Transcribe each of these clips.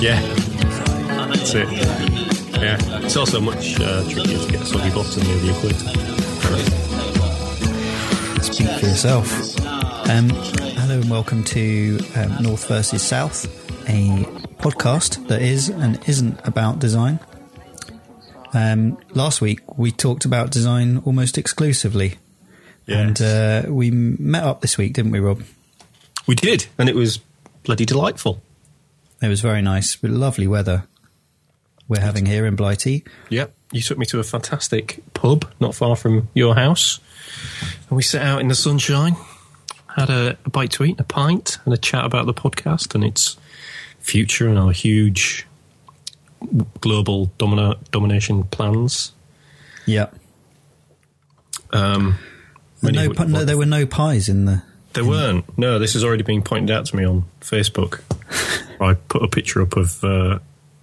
Yeah, that's it. Yeah, it's also much uh, trickier to get a soggy bottom near the equator. Speak for yourself. Um, hello and welcome to um, North versus South, a podcast that is and isn't about design. Um, last week we talked about design almost exclusively, Yes. and uh, we met up this week, didn't we, Rob? We did, and it was bloody delightful. It was very nice, lovely weather we're having here in Blighty. Yep. You took me to a fantastic pub not far from your house, and we sat out in the sunshine, had a, a bite to eat, a pint, and a chat about the podcast and its future and our huge global domina- domination plans. Yeah, Um, no, would- no, there were no pies in the. There weren't. No, this has already been pointed out to me on Facebook. I put a picture up of uh,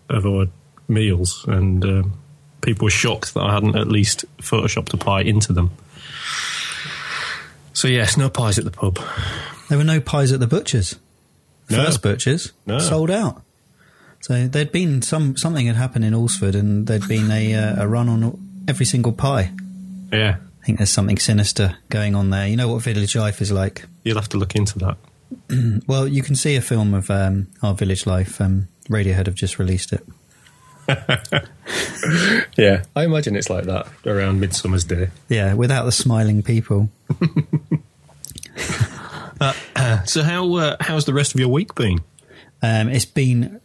of our meals, and um, people were shocked that I hadn't at least photoshopped a pie into them. So yes, no pies at the pub. There were no pies at the butchers. No. First butchers No. sold out. So there'd been some something had happened in Alsford, and there'd been a uh, a run on every single pie. Yeah, I think there's something sinister going on there. You know what village life is like. you'll have to look into that. Well, you can see a film of um, our village life. Um, Radiohead have just released it. Yeah, I imagine it's like that around Midsummer's Day. Yeah, without the smiling people. So how uh, how's the rest of your week been? Um, it's been,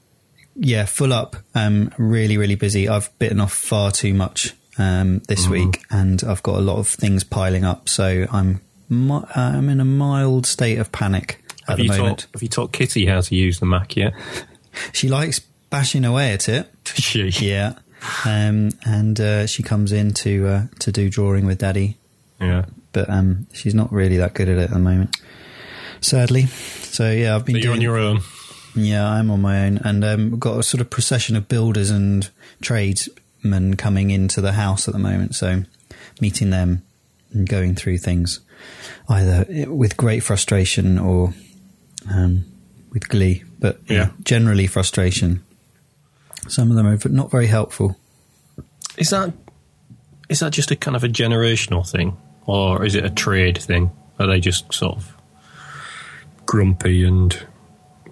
yeah, full up. Um, really, really busy. I've bitten off far too much um, this week, and I've got a lot of things piling up. So I'm, mi- I'm in a mild state of panic at Have you moment. taught Have you taught Kitty how to use the Mac yet? She likes bashing away at it. she? Yeah, um, and uh, she comes in to uh, to do drawing with Daddy, Yeah. but um, she's not really that good at it at the moment. Sadly. So yeah, I've been So you're doing on your own. Yeah, I'm on my own, and um, we've got a sort of procession of builders and tradesmen coming into the house at the moment. So, meeting them and going through things, either with great frustration or um, with glee, but yeah, Yeah. generally frustration. Some of them are not very helpful. Is that is that just a kind of a generational thing, or is it a trade thing? Are they just sort of grumpy and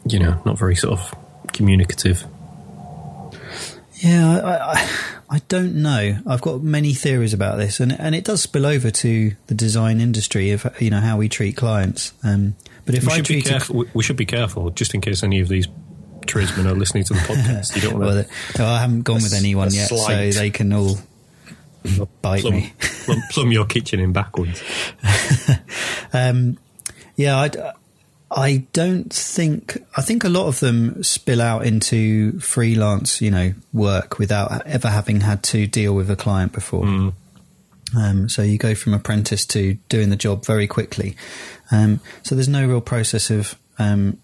you know not very sort of communicative? Yeah, I, I, I don't know. I've got many theories about this, and and it does spill over to the design industry of you know how we treat clients. Um, but if We I should, be careful, we- should be careful, just in case any of these tradesmen are listening to the podcast. You don't Well, want the- no, I haven't gone a with anyone yet, slight- so they can all to bite plumb, me. plumb, plumb your kitchen in backwards. Um, yeah, I don't think. I think a lot of them spill out into freelance, you know, work without ever having had to deal with a client before. Um, so you go from apprentice to doing the job very quickly. Um, so there's no real process of um,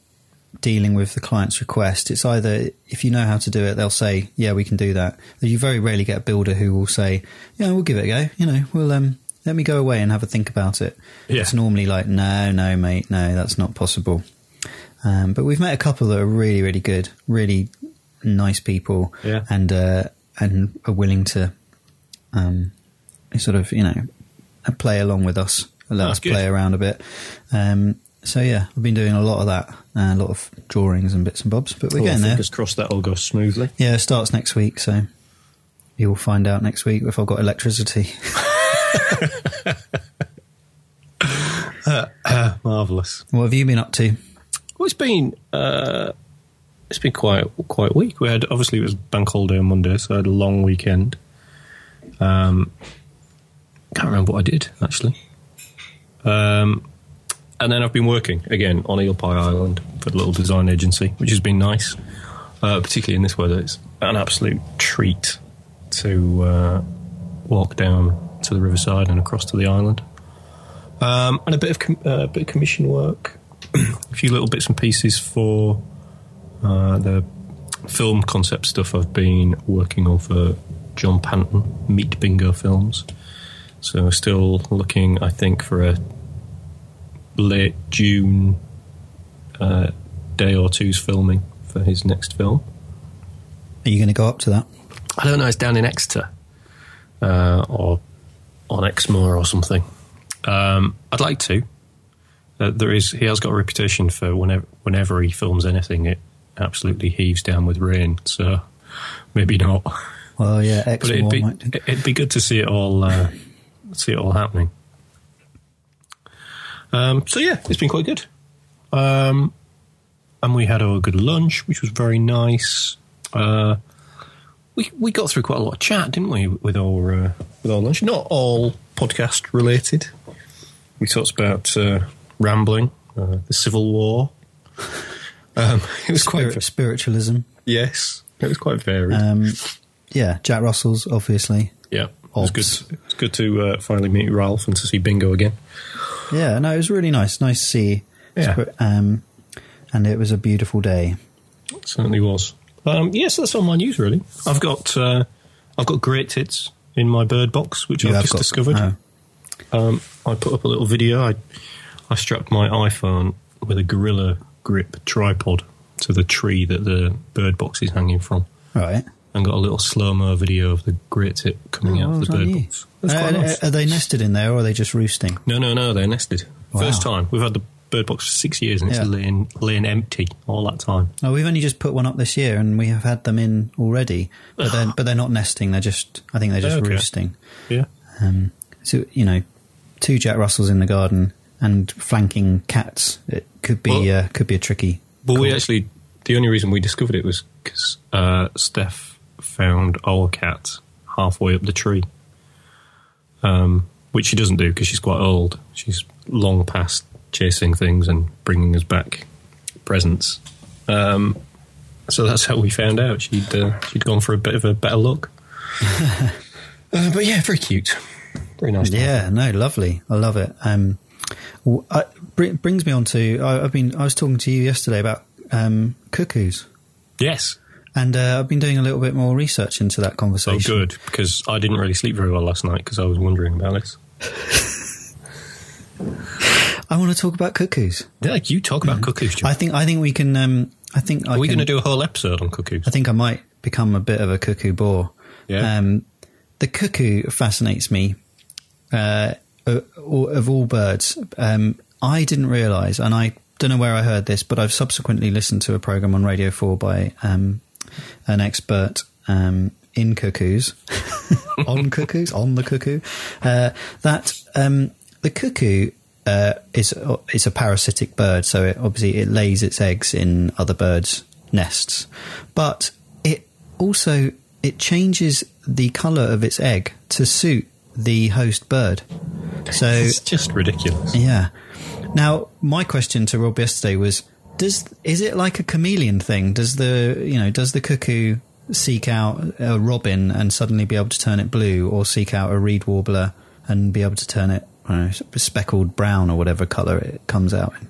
dealing with the client's request. It's either if you know how to do it, they'll say, "Yeah, we can do that." You very rarely get a builder who will say, "Yeah, we'll give it a go." You know, we'll um, let me go away and have a think about it. Yeah. It's normally like, "No, no, mate, no, that's not possible." Um, but we've met a couple that are really, really good, really nice people, Yeah. and uh, and are willing to um, sort of you know play along with us, let us play around a bit. Um, so yeah, I've been doing a lot of that, uh, a lot of drawings and bits and bobs. But we're Well, getting there. fingers crossed that all goes smoothly. Yeah, it starts next week, so you'll find out next week if I've got electricity. Marvelous. what have you been up to? Well, it's been uh, it's been quite quite a week. We had obviously it was bank holiday on Monday, so I had a long weekend. Um, can't remember what I did actually. Um, and then I've been working again on Eel Pie Island for the little design agency, which has been nice, uh, particularly in this weather. It's an absolute treat to uh, walk down to the riverside and across to the island. Um, and a bit of com- uh, bit of commission work, a few little bits and pieces for uh, the film concept stuff I've been working on for John Panton, Meat Bingo Films. So still looking, I think, for a late June uh, day or two's filming for his next film. Are you going to go up to that? I don't know. It's down in Exeter uh, or on Exmoor or something. Um, I'd like to. Uh, there is. He has got a reputation for whenever whenever he films anything, it absolutely heaves down with rain. So maybe not. Well, yeah, But it'd Exmoor be might it'd be good to see it all uh, see it all happening. Um, so yeah, it's been quite good. Um, and we had our good lunch, which was very nice. Uh, we we got through quite a lot of chat, didn't we, with our uh, with our lunch? Not all podcast related. We talked about uh, rambling, uh, the Civil War. Um, it was quite spiritualism. yes, it was quite varied. Um, yeah, Jack Russell's obviously. Yeah, it was good. It's good to uh, finally meet Ralph and to see Bingo again. Yeah, no, it was really nice. Nice to see. Yeah. Um, and it was a beautiful day. It certainly was. Um, yes, that's all my news. Really, I've got uh, I've got great tits in my bird box, which You I've just got- discovered. oh. Um, I put up a little video. I I strapped my iPhone with a Gorilla Grip tripod to the tree that the bird box is hanging from, Right. And got a little slow mo video of the great tit coming Oh, out of the bird box. That's Uh, quite uh, nice. Are they nested in there or are they just roosting? No, no, no, they're nested. Wow. First time. We've had the bird box for six years and it's Yeah. laying, laying empty all that time. Oh, we've only just put one up this year, and we have had them in already. But they're but they're not nesting. They're just I think they're just Okay. roosting. Yeah. Um, so you know, two Jack Russells in the garden and flanking cats. It could be Well- uh, could be a tricky. But we actually, the only reason we discovered it was because uh, Steph found our cat halfway up the tree, um, which she doesn't do because she's quite old. She's long past chasing things and bringing us back presents. Um, so that's how we found out she'd uh, she'd gone for a bit of a better look. uh, but yeah, very cute, very nice. Yeah, no, lovely. I love it. Um, I, br- brings me on to I, I've been I was talking to you yesterday about um, cuckoos, Yes. And uh, I've been doing a little bit more research into that conversation. Oh, good because I didn't really sleep very well last night because I was wondering about this. I want to talk about cuckoos. Yeah, you talk about cuckoos, Jon. I think I think we can. Um, I think I Are we going to do a whole episode on cuckoos? I think I might become a bit of a cuckoo bore. Yeah. Um, the cuckoo fascinates me. Uh, uh, of all birds, um, I didn't realise, and I don't know where I heard this, but I've subsequently listened to a program on Radio Four by um, an expert um, in cuckoos, on cuckoos, on the cuckoo. Uh, that um, the cuckoo uh, is is a parasitic bird, so it, obviously it lays its eggs in other birds' nests, but it also it changes the colour of its egg to suit the host bird. So It's just ridiculous. yeah. Now, my question to Rob yesterday was: Does is it like a chameleon thing? Does the you know does the cuckoo seek out a robin and suddenly be able to turn it blue, or seek out a reed warbler and be able to turn it know, speckled brown or whatever color it comes out in?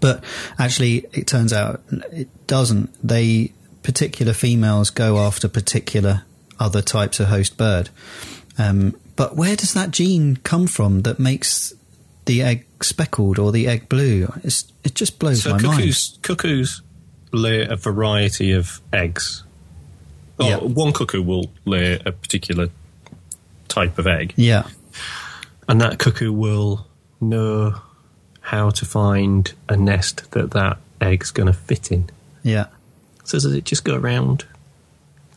But actually, it turns out it doesn't. They particular females go after particular other types of host bird. Um, but where does that gene come from that makes the egg speckled or the egg blue? It's, it just blows So my mind. cuckoos, cuckoos lay a variety of eggs. Oh, Yeah. One cuckoo will lay a particular type of egg, Yeah, and that cuckoo will know how to find a nest that that egg's going to fit in. yeah. So does it just go around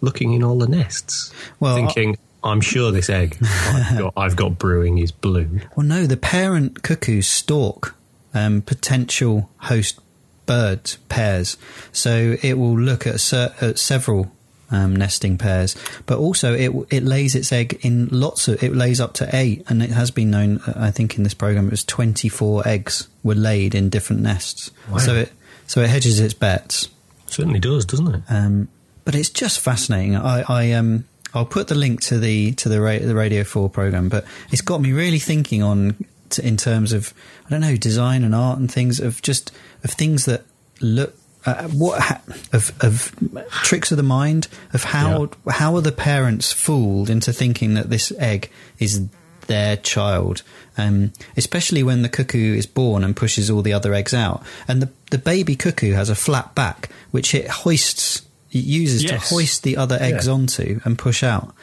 looking in all the nests, Well, thinking, "I'm sure this egg I've got, I've got brewing is blue." Well, no, the parent cuckoos stalk um, potential host bird pairs, so it will look at, cer- at several um, nesting pairs, but also it it lays its egg in lots of. It lays up to eight, and it has been known. uh, I think in this program it was twenty four eggs were laid in different nests. Wow. So it so it hedges its bets. Certainly does, doesn't it? Um, but it's just fascinating. I, I um, I'll put the link to the to the ra- the Radio Four program, but it's got me really thinking on t- in terms of I don't know design and art and things of just of things that look. Uh, what ha- of of tricks of the mind of how how are the parents fooled into thinking that this egg is their child, um, especially when the cuckoo is born and pushes all the other eggs out. And the, the baby cuckoo has a flat back, which it hoists it uses Yes. to hoist the other eggs Yeah. onto and push out,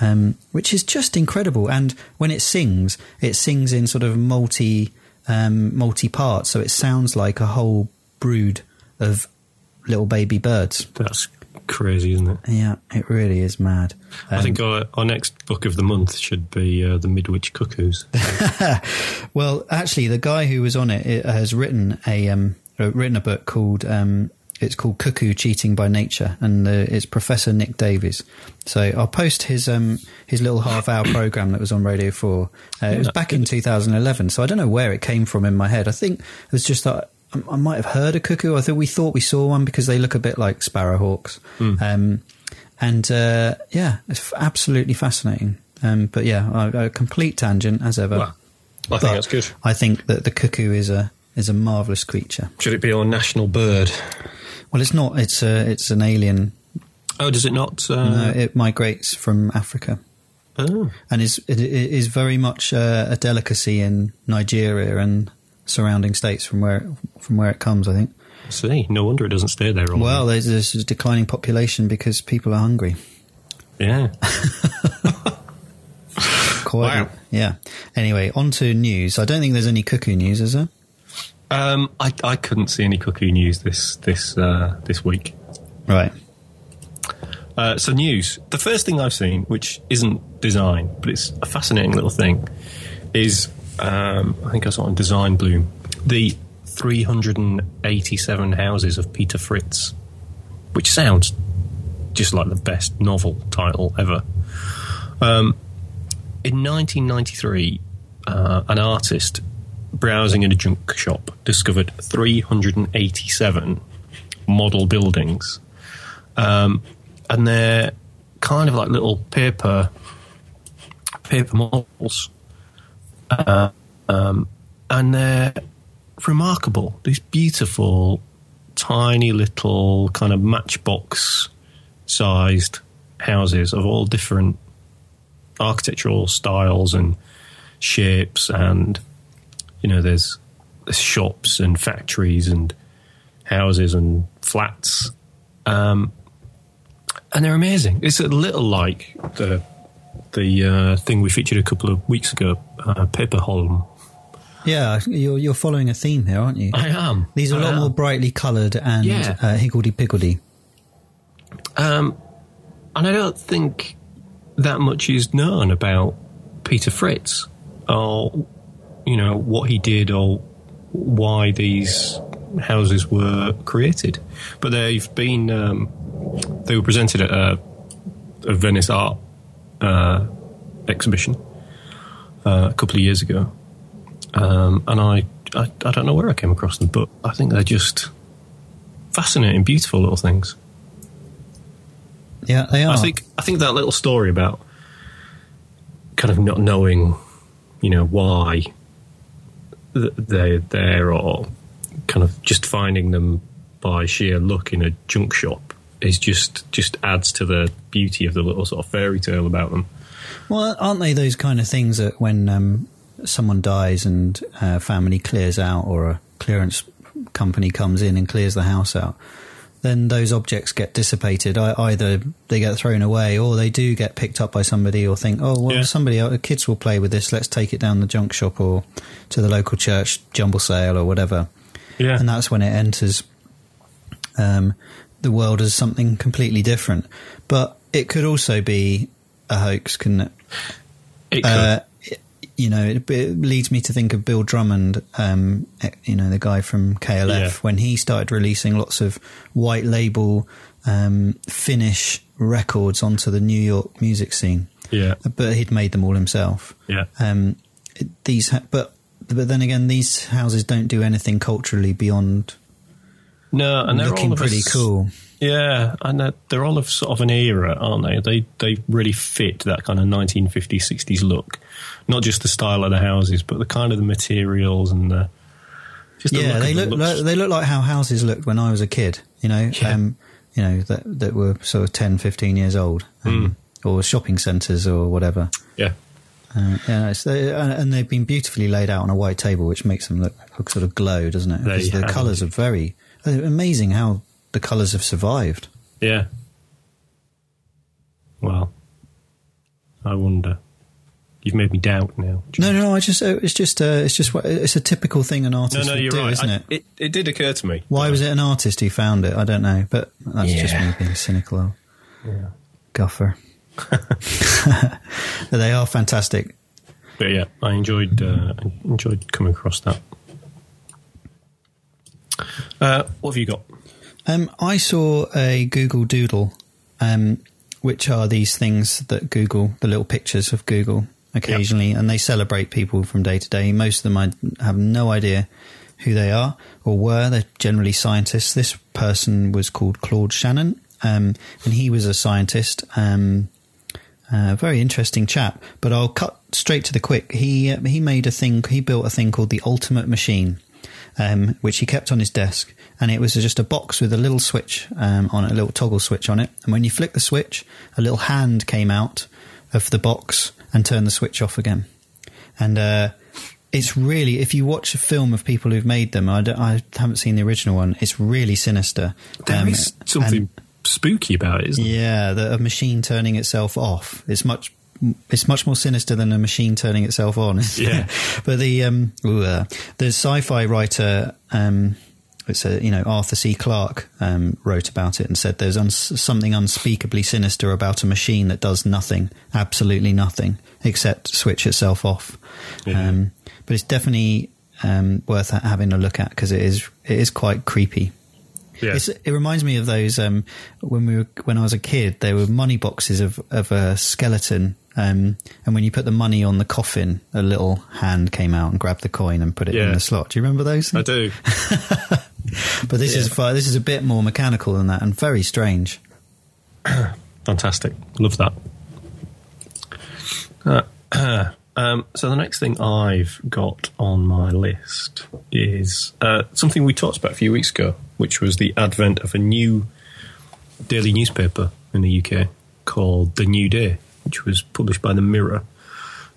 um, which is just incredible. And when it sings, it sings in sort of multi um, multi parts, so it sounds like a whole brood of little baby birds. That's crazy, isn't it? Yeah, it really is mad. I think our, our next book of the month should be uh, the Midwich Cuckoos. Well, actually, the guy who was on it, it has written a um, uh, written a book called um, it's called Cuckoo Cheating by Nature, and uh, it's Professor Nick Davies. So I'll post his um, his little half hour program that was on Radio Four. Uh, it was back in 2011, so I don't know where it came from in my head. I think it was just that I, I might have heard a cuckoo. I think we thought we saw one because they look a bit like sparrowhawks. Um, and uh, yeah, it's absolutely fascinating. Um, but yeah, a, a complete tangent as ever. Well, I But think that's good. I think that the cuckoo is a is a marvelous creature. Should it be our national bird? Well, it's not. It's a it's an alien. Oh, does it not? Uh, No, it migrates from Africa oh. and is it, it is very much uh, a delicacy in Nigeria and surrounding states from where from where it comes. I think. I see. No wonder it doesn't stay there all Well, there's, there's a declining population because people are hungry. Yeah. Quite. Wow. Yeah. Anyway, on to news. I don't think there's any cuckoo news, is there? Um, I, I couldn't see any cuckoo news this this uh, this week. Right. Uh, so news. The first thing I've seen, which isn't design, but it's a fascinating little thing, is um, I think I saw on Designboom the 387 houses of Peter Fritz, which sounds just like the best novel title ever. Um, in 1993, uh, an artist browsing in a junk shop discovered 387 model buildings um, and they're kind of like little paper paper models, uh, um, and they're remarkable. These beautiful, tiny little kind of matchbox sized houses of all different architectural styles and shapes, and you know, there's, shops and factories and houses and flats. Um, and they're amazing. It's a little like the the uh, thing we featured a couple of weeks ago, uh, Paperholm. Yeah, you're you're following a theme here, aren't you? I am. These are a lot more brightly coloured and Yeah. uh, higgledy piggledy. Um, and I don't think that much is known about Peter Fritz, or you know what he did, or why these houses were created. But they've been um, they were presented at a, a Venice art uh, exhibition uh, a couple of years ago, um, and I, I I don't know where I came across them, but I think they're just fascinating, beautiful little things. Yeah, they are. I think I think that little story about kind of not knowing, you know, why they're there, or kind of just finding them by sheer luck in a junk shop is just just adds to the beauty of the little sort of fairy tale about them. Well, aren't they those kind of things that when um, someone dies and a family clears out, or a clearance company comes in and clears the house out, then those objects get dissipated. I, either they get thrown away, or they do get picked up by somebody, or think, oh well, Yeah. somebody, uh, kids will play with this. Let's take it down the junk shop or to the local church jumble sale or whatever. Yeah, and that's when it enters um, the world as something completely different. But it could also be a hoax, couldn't it? it could. Uh, it- you know, it, it leads me to think of Bill Drummond, um, eh, you know, the guy from KLF, Yeah. when he started releasing lots of white label um, Finnish records onto the New York music scene. yeah, But he'd made them all himself. yeah. Um, these, ha- but but then again, these houses don't do anything culturally beyond No, and they're looking all of a pretty cool. Yeah, and they're, they're all of sort of an era, aren't they? They they really fit that kind of 1950s, 60s look. Not just the style of the houses, but the kind of the materials and the just the yeah, look they look like, they look like how houses looked when I was a kid. You know, Yeah. um, you know that that were sort of 10, 15 years old, um, or shopping centres or whatever. yeah, Uh, yeah, they, and and they've been beautifully laid out on a white table, which makes them look, sort of glow, doesn't it? Because the colours are very uh, amazing. How the colours have survived. Yeah. Well, I wonder. You've made me doubt now. No, no, no. I just uh, it's just uh, it's just what- it's a typical thing an artist no, would you're do, right. isn't I- it? it? It did occur to me. Why was it an artist who found it? I don't know, but that's just me being cynical. Yeah. Guffer. They are fantastic. But yeah, I enjoyed uh, I enjoyed coming across that. Uh, what have you got? Um, I saw a Google Doodle, um, which are these things that Google, the little pictures of Google occasionally, and they celebrate people from day to day. Most of them I have no idea who they are or were. They're generally scientists. This person was called Claude Shannon, um, and he was a scientist. Um, uh, very interesting chap, but I'll cut straight to the quick. He uh, he made a thing. He built a thing called the Ultimate Machine, um, which he kept on his desk, and it was just a box with a little switch um, on it, a little toggle switch on it. And when you flick the switch, a little hand came out of the box and turned the switch off again. And uh, it's really, if you watch a film of people who've made them, I, don't- I haven't seen the original one. It's really sinister. There Um, is something and- spooky about it, isn't there? yeah, the, a machine turning itself off. It's much. It's much more sinister than a machine turning itself on. Yeah. but the um, ooh, uh, the sci-fi writer, um, it's a you know Arthur C. Clarke um, wrote about it and said there's uns- something unspeakably sinister about a machine that does nothing, absolutely nothing, except switch itself off. Yeah. Um, but it's definitely um, worth having a look at because it is it is quite creepy. Yeah. It's, it reminds me of those um, when we were when I was a kid. There were money boxes of of a skeleton, um, and when you put the money on the coffin, a little hand came out and grabbed the coin and put it in the slot. Do you remember those? I do. But this is fi- this is a bit more mechanical than that and very strange. Fantastic. Love that. Uh, um, so the next thing I've got on my list is uh, something we talked about a few weeks ago, which was the advent of a new daily newspaper in the UK called The New Day, which was published by the Mirror.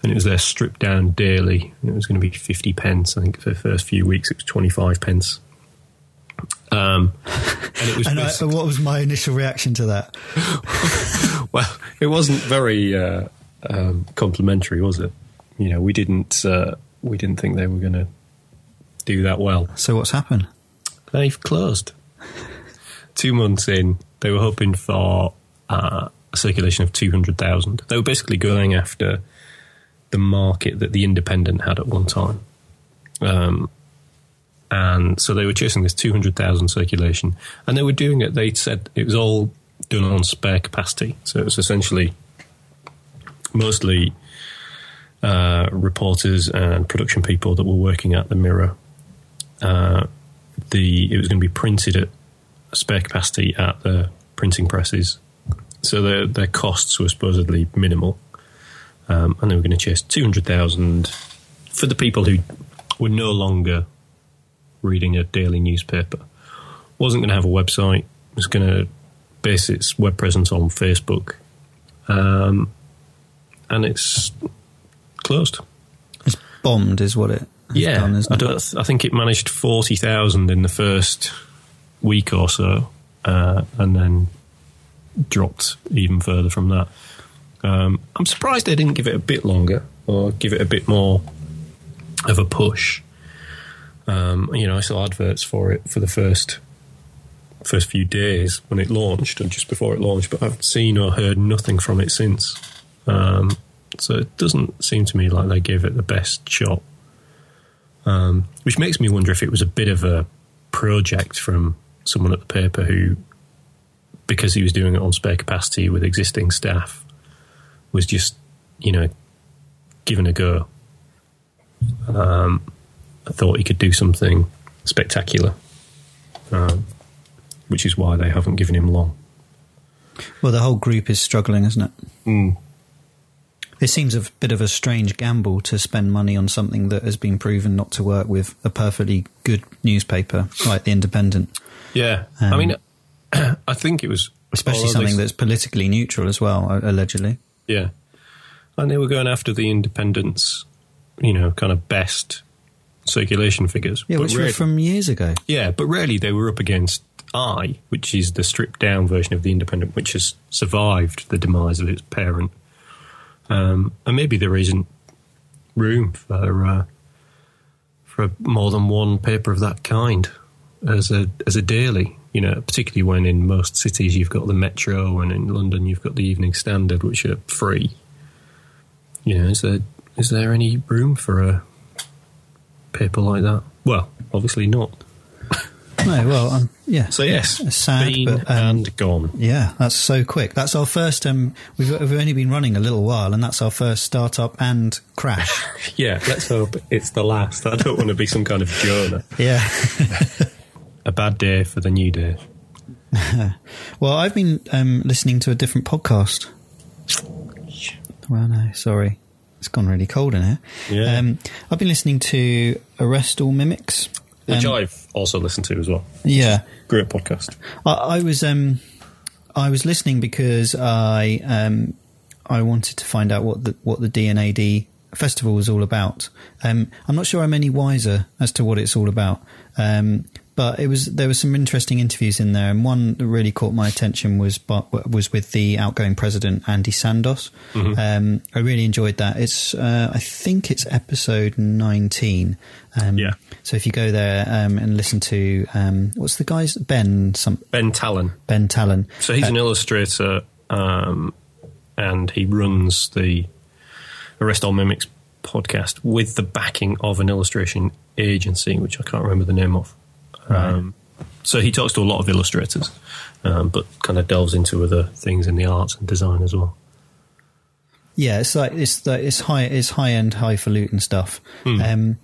And it was their stripped down daily. It was going to be 50 pence. I think for the first few weeks it was 25 pence. Um, and it was And I, what was my initial reaction to that? well, it wasn't very uh, um, complimentary, was it? You know, we didn't uh, we didn't think they were going to do that well. So what's happened? They've closed. Two months in, they were hoping for uh, a circulation of two hundred thousand. They were basically going after the market that the Independent had at one time. Um, and so they were chasing this 200,000 circulation, and they were doing it. They said it was all done on spare capacity. So it was essentially mostly uh, reporters and production people that were working at the Mirror. Uh, the it was going to be printed at spare capacity at the printing presses, so their their costs were supposedly minimal, um, and they were going to chase two hundred thousand for the people who were no longer reading a daily newspaper. wasn't going to have a website. Was going to base its web presence on Facebook, um, and it's closed. It's bombed, is what it. Has Yeah, done, isn't I, don't, I think it managed forty thousand in the first week or so, uh, and then dropped even further from that. Um, I'm surprised they didn't give it a bit longer or give it a bit more of a push. Um, you know, I saw adverts for it for the first first few days when it launched and just before it launched, but I've seen or heard nothing from it since. Um, so it doesn't seem to me like they gave it the best shot. Um, which makes me wonder if it was a bit of a project from someone at the paper who, because he was doing it on spare capacity with existing staff, was just, you know, given a go. Um, I thought he could do something spectacular, um, which is why they haven't given him long. Well, the whole group is struggling, isn't it? Mm. It seems a bit of a strange gamble to spend money on something that has been proven not to work with a perfectly good newspaper like The Independent, Yeah, I Um, mean, I think it was especially something that's politically neutral as well, allegedly. Yeah. And they were going after the independents, you know, kind of best circulation figures. Yeah, But which were from years ago. yeah, but really they were up against I, which is the stripped down version of the Independent, which has survived the demise of its parent. Um, and maybe there isn't room for uh, for more than one paper of that kind as a as a daily. You know, particularly when in most cities you've got the Metro, and in London you've got the Evening Standard, which are free. You know, is there is there any room for a paper like that? Well, obviously not. No, well, um, yeah. So yes, sad, been but, um, and gone. Yeah, that's so quick. That's our first. Um, we've we've only been running a little while, and that's our first startup and crash. Yeah, let's hope it's the last. I don't want to be some kind of Jonah. yeah. A bad day for the new day. Well, I've been um, listening to a different podcast. Well, no, sorry, it's gone really cold in here. Yeah. Um, I've been listening to Arrest All Mimics. Which Um, I've also listened to as well. Yeah, Great podcast. I, I was um, I was listening because I um, I wanted to find out what the what the D&AD festival was all about. Um, I'm not sure I'm any wiser as to what it's all about. Um, but it was there were some interesting interviews in there, and one that really caught my attention was was with the outgoing president Andy Sandoz. Um, I really enjoyed that. It's uh, I think it's episode 19. Um, Yeah. So if you go there um, and listen to um, what's the guy's Ben some Ben Tallon. Ben Tallon. So he's Uh, an illustrator, um, and he runs the Arrest All Mimics podcast with the backing of an illustration agency, which I can't remember the name of. Um, so he talks to a lot of illustrators, um, but kind of delves into other things in the arts and design as well. Yeah, it's like it's like it's high it's high end highfalutin stuff, um,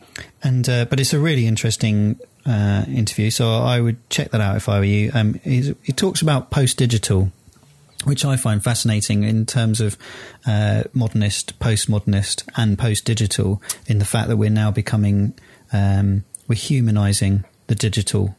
and uh, but it's a really interesting uh, interview. So I would check that out if I were you. Um, he's, he talks about post digital, which I find fascinating in terms of uh, modernist, postmodernist, and post digital. In the fact that we're now becoming um, we're humanizing the digital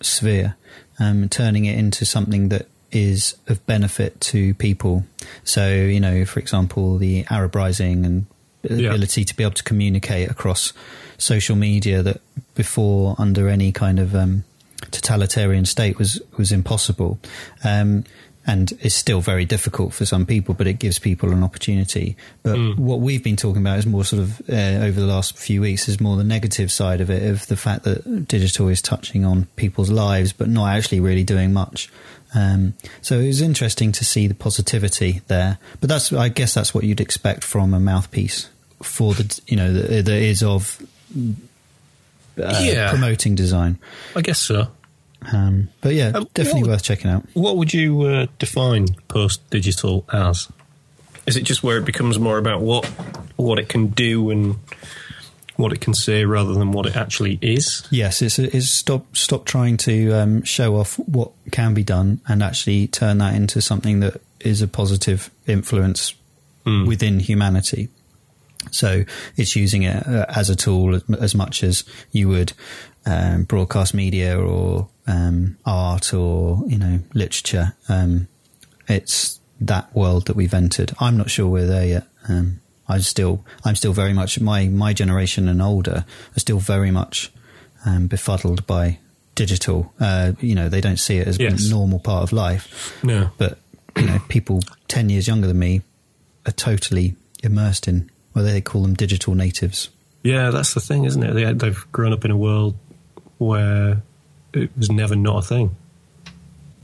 sphere, um, turning it into something that is of benefit to people. So, you know, for example, the Arab Rising and the Yeah. ability to be able to communicate across social media that before under any kind of um, totalitarian state was was impossible. Um, and is still very difficult for some people, but it gives people an opportunity. But what we've been talking about is more sort of uh, over the last few weeks is more the negative side of it, of the fact that digital is touching on people's lives, but not actually really doing much. Um, so it was interesting to see the positivity there. But that's, I guess, that's what you'd expect from a mouthpiece for the, you know, that is of uh, Yeah. promoting design. I guess so. Um, but yeah, Um, definitely what- worth checking out. What would you uh, define post digital as? Is it just where it becomes more about what what it can do and what it can say rather than what it actually is? Yes, it's, it's stop stop trying to um, show off what can be done and actually turn that into something that is a positive influence within humanity. So it's using it uh, as a tool as, much as you would um, broadcast media or um, art or you know literature. Um, it's that world that we've entered. I'm not sure we're there yet. Um, I still, I'm still very much my my generation and older are still very much um, befuddled by digital. Uh, you know, they don't see it as Yes. a normal part of life. No. But you know, people ten years younger than me are totally immersed in. Well, they call them digital natives. Yeah, that's the thing, isn't it? They, they've grown up in a world where it was never not a thing.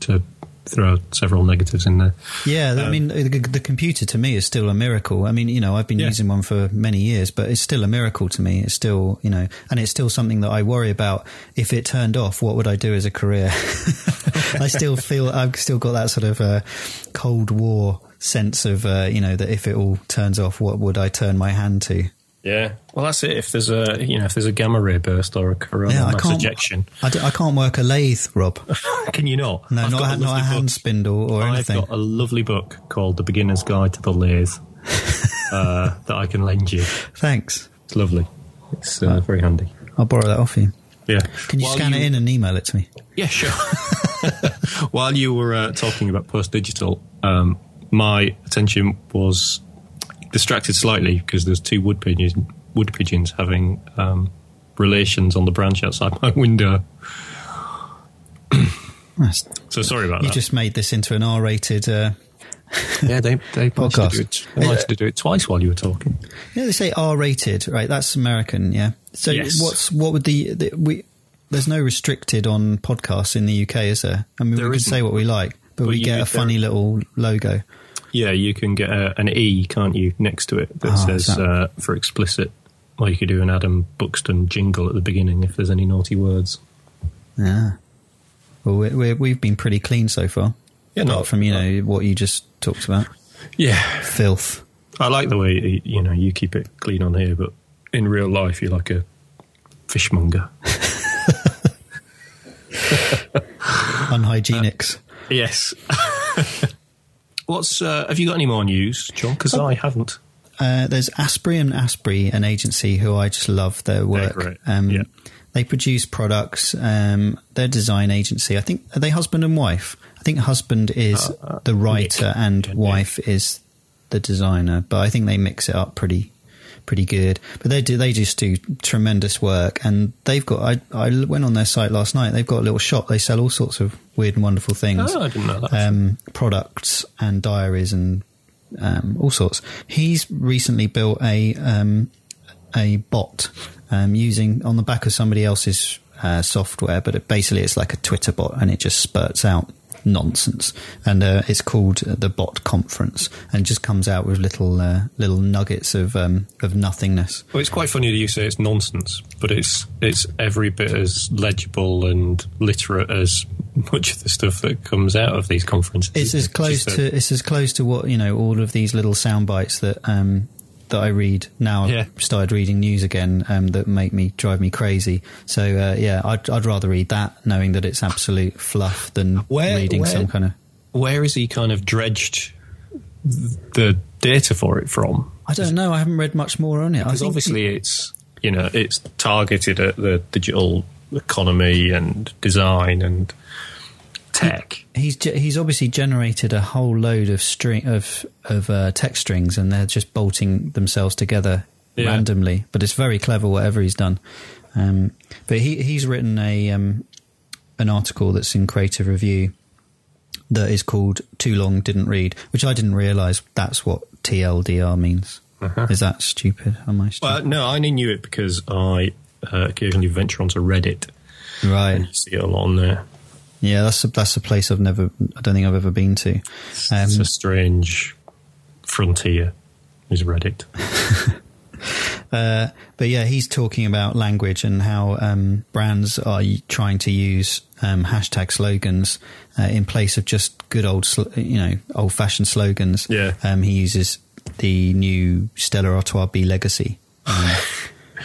To throw several negatives in there. Yeah, I Um, mean, the, the computer to me is still a miracle. I mean, you know, I've been Yeah. using one for many years, but it's still a miracle to me. It's still, you know, and it's still something that I worry about. If it turned off, what would I do as a career? I still feel I've still got that sort of uh, Cold War sense of, uh, you know, that if it all turns off, what would I turn my hand to? Yeah. Well, that's it. If there's a you know if there's a gamma ray burst or a coronal Yeah, I mass can't. ejection, I, d- I can't work a lathe, Rob. can you not? No, I've not, got a, not a hand book. spindle or anything. I've got a lovely book called The Beginner's Guide to the Lathe uh, that I can lend you. Thanks. It's lovely. It's uh, very handy. I'll borrow that off you. Yeah. Can you While scan it in and email it to me? Yeah, sure. While you were uh, talking about post digital, um, my attention was distracted slightly because there's two wood pigeons, wood pigeons having um, relations on the branch outside my window. So sorry about you that. You just made this into an R-rated. Uh, yeah, they they wanted Podcast. to do it. They wanted to do it twice while you were talking. yeah, they say R-rated, right? That's American, yeah. So Yes. what's what would the, the we? There's no restricted on podcasts in the UK, is there? I mean, There we can say what we like, but, But we get a there- funny little logo. Yeah, you can get a, an E, can't you, next to it that Ah, says that- uh, for explicit. Or you could do an Adam Buxton jingle at the beginning if there's any naughty words. Yeah. Well, we're, we've been pretty clean so far. Yeah, apart not- from you know what you just talked about, Yeah, filth. I like the way you know you keep it clean on here, but in real life you're like a fishmonger. Unhygienics. Yes. What's uh, have you got any more news, Jon? Because I haven't. Uh, there's Asbury and Asbury, an agency who I just love their work. Um, Yeah. They produce products. Um, their design agency. I think are they husband and wife. I think husband is Uh, the writer Nick. and Yeah, Nick. wife is the designer. But I think they mix it up pretty pretty good. But they do they just do tremendous work, and they've got. I I went on their site last night. They've got a little shop. They sell all sorts of weird and wonderful things Oh, I didn't know that. um, products and diaries and um, all sorts. He's recently built a um, a bot um, using on the back of somebody else's uh, software, but it, basically it's like a Twitter bot and it just spurts out nonsense. And uh, it's called the Bot Conference, and just comes out with little uh, little nuggets of um, of nothingness. Well, it's quite funny that you say it's nonsense, but it's it's every bit as legible and literate as much of the stuff that comes out of these conferences. It's as close to it's as close to what you know all of these little sound bites that um, that I read now. Yeah. I've started reading news again um, that make me drive me crazy. So uh, yeah, I'd, I'd rather read that knowing that it's absolute fluff than Where- reading where- some kind of. Where is he kind of dredged the data for it from? I don't know. I haven't read much more on it. Because obviously it's you know it's targeted at the digital economy and design and tech. he's he's obviously generated a whole load of string of of uh, text strings, and they're just bolting themselves together Yeah. randomly. But it's very clever, whatever he's done. Um, but he he's written a um, an article that's in Creative Review that is called "Too Long Didn't Read," which I didn't realise that's what TLDR means. Is that stupid? Am I stupid? Well, no, I only knew it because I uh, occasionally venture onto Reddit right. and you see it a lot on there. Yeah, that's a, that's a place I've never. I don't think I've ever been to. Um, it's a strange frontier. Is Reddit? Uh, but yeah, he's talking about language and how um, brands are trying to use um, hashtag slogans uh, in place of just good old, sl- you know, old-fashioned slogans. Yeah. Um, he uses the new Stella Artois Be Legacy,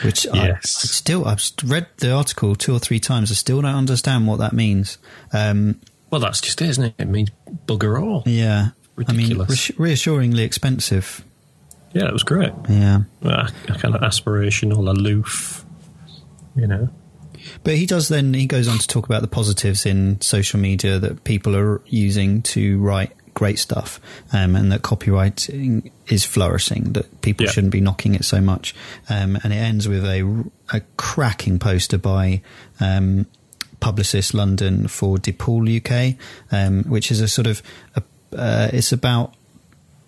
which I, I still I've read the article two or three times. I still don't understand what that means. Um, Well, that's just it, isn't it? It means bugger all. yeah, I mean, Ridiculous. reassuringly expensive. Yeah, it was great. Yeah. Uh, kind of aspirational, aloof. You know. But he does then, he goes on to talk about the positives in social media that people are using to write great stuff um, and that copywriting is flourishing, that people Yeah. shouldn't be knocking it so much. Um, and it ends with a, a cracking poster by um, Publicis London for DePaul UK, um, which is a sort of, a, uh, it's about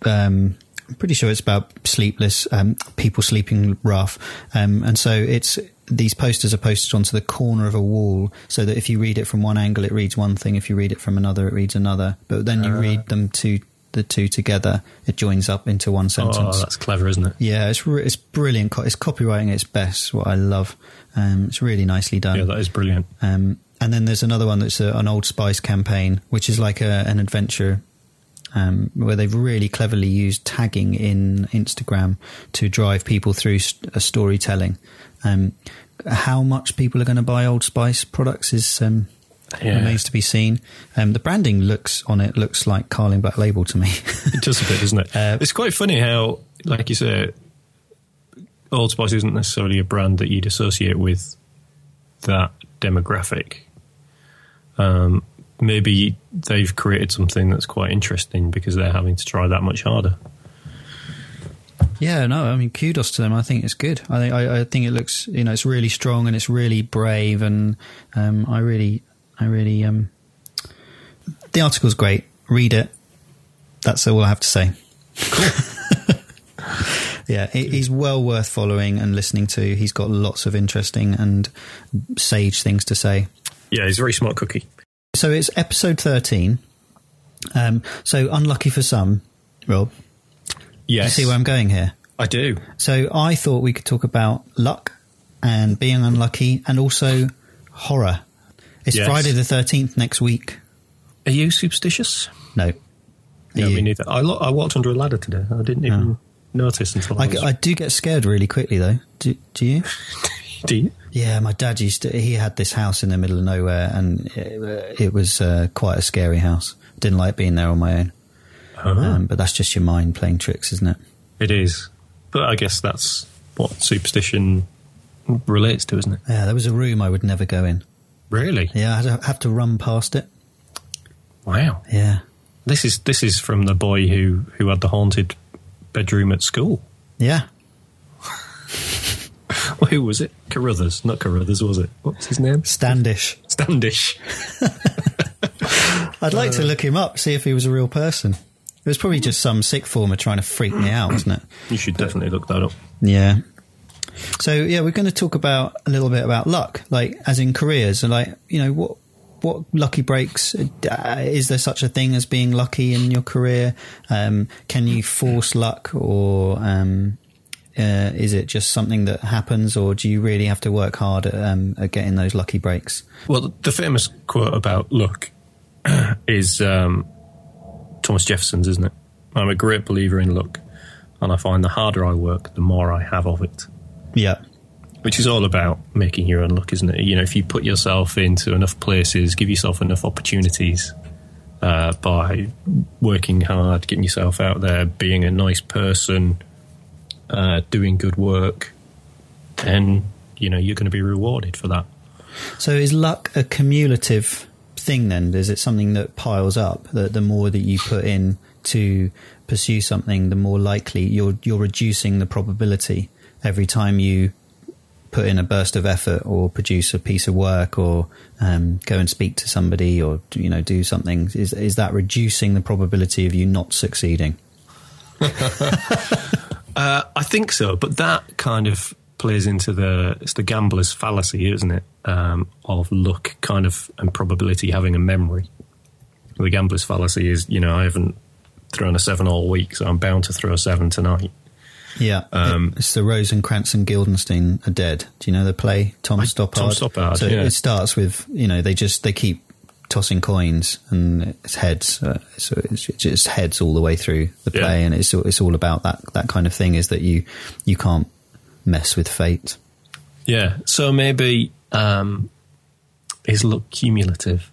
um, I'm pretty sure it's about sleepless um, people sleeping rough, um, and so it's these posters are posted onto the corner of a wall, so that if you read it from one angle, it reads one thing. If you read it from another, it reads another. But then you read them to the two together, it joins up into one sentence. Oh, that's clever, isn't it? yeah, it's re- it's brilliant. Co- It's copywriting at its best. What I love. Um, it's really nicely done. Yeah, that is brilliant. Um, and then there's another one that's a, an Old Spice campaign, which is like a, an adventure um, where they've really cleverly used tagging in Instagram to drive people through st- a storytelling. Um, how much people are going to buy Old Spice products is um, Yeah. remains to be seen. Um, the branding looks on it looks like Carling Black Label to me. It does a bit, doesn't it? Uh, it's quite funny how, like you say, Old Spice isn't necessarily a brand that you'd associate with that demographic. Um, maybe they've created something that's quite interesting because they're having to try that much harder. Yeah, no, I mean, kudos to them. I think it's good. I think I, I think it looks, you know, it's really strong and it's really brave, and um, I really, I really, um, the article's great. Read it. That's all I have to say. yeah, he- he's well worth following and listening to. He's got lots of interesting and sage things to say. Yeah, he's a very smart cookie. So it's episode 13. Um, so unlucky for some, Rob. You Yes, see where I'm going here? I do. So I thought we could talk about luck and being unlucky and also horror. It's Yes. Friday the 13th next week. Are you superstitious? No. Are No, you? me neither. I, lo- I walked under a ladder today. I didn't even notice until I, I, was. I do get scared really quickly though. Do, do you? you? Yeah, my dad used to. He had this house in the middle of nowhere, and it, it was uh, quite a scary house. Didn't like being there on my own. Uh-huh. Um, but that's just your mind playing tricks, isn't it? It is. But I guess that's what superstition relates to, isn't it? Yeah, there was a room I would never go in. Really? Yeah, I'd have to run past it. Wow. Yeah, This is this is from the boy who who had the haunted bedroom at school. yeah. Well, who was it? Carruthers, not Carruthers, was it? What's his name? Standish. Standish. I'd like to look him up, see if he was a real person. It was probably just some sick former trying to freak me out, wasn't it? You should definitely look that up. Yeah. So yeah, we're going to talk about a little bit about luck, like as in careers, and like you know what what lucky breaks uh, is there such a thing as being lucky in your career? Um, can you force luck, or um, uh, is it just something that happens, or do you really have to work hard at, um, at getting those lucky breaks? Well, the famous quote about luck is um, Thomas Jefferson's, isn't it? I'm a great believer in luck, and I find the harder I work, the more I have of it. Yeah, Which is all about making your own luck, isn't it? You know, if you put yourself into enough places, give yourself enough opportunities uh, by working hard, getting yourself out there, being a nice person, uh, doing good work, then you know you're going to be rewarded for that. So is luck a cumulative thing then? Is it something that piles up? That the more that you put in to pursue something, the more likely you're you're reducing the probability every time you put in a burst of effort or produce a piece of work or um, go and speak to somebody or you know do something. Is is that reducing the probability of you not succeeding? Uh, I think so, but that kind of plays into the it's the gambler's fallacy, isn't it? Um, of luck, kind of, and probability having a memory. The gambler's fallacy is, you know, I haven't thrown a seven all week, so I'm bound to throw a seven tonight. Yeah, Um, it's the Rosencrantz and Guildenstern are dead. Do you know the play Tom Stoppard? Tom Stoppard, So yeah. it starts with you know they just they keep tossing coins and it's heads. Uh, so it's just heads all the way through the Yeah. play, and it's it's all about that that kind of thing. Is that you you can't mess with fate. Yeah, so maybe um, is luck cumulative?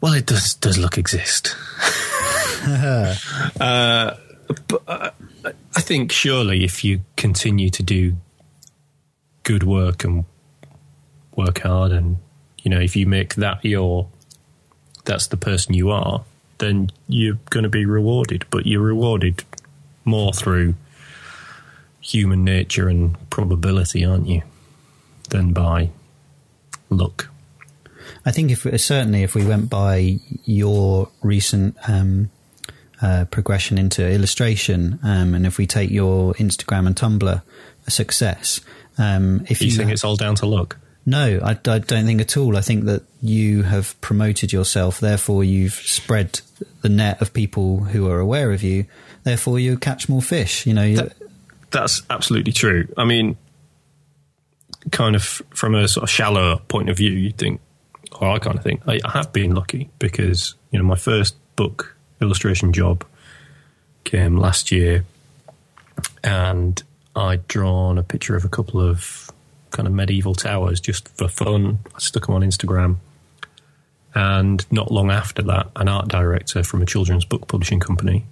Well, it does. Does luck exist? uh, but uh, I think surely if you continue to do good work and work hard, and you know, if you make that your that's the person you are, then you're going to be rewarded. But you're rewarded more through human nature and probability, aren't you? Than by luck. I think if certainly if we went by your recent um, uh, progression into illustration, um, and if we take your Instagram and Tumblr success, um, if You you think it's all down to luck? No, I, I don't think at all. I think that you have promoted yourself, therefore you've spread the net of people who are aware of you. Therefore, you catch more fish. You know, That- That's absolutely true. I mean, kind of from a sort of shallow point of view, you think, or I kind of think, I, I have been lucky because you know my first book illustration job came last year, and I'd drawn a picture of a couple of kind of medieval towers just for fun. I stuck them on Instagram. And not long after that, an art director from a children's book publishing company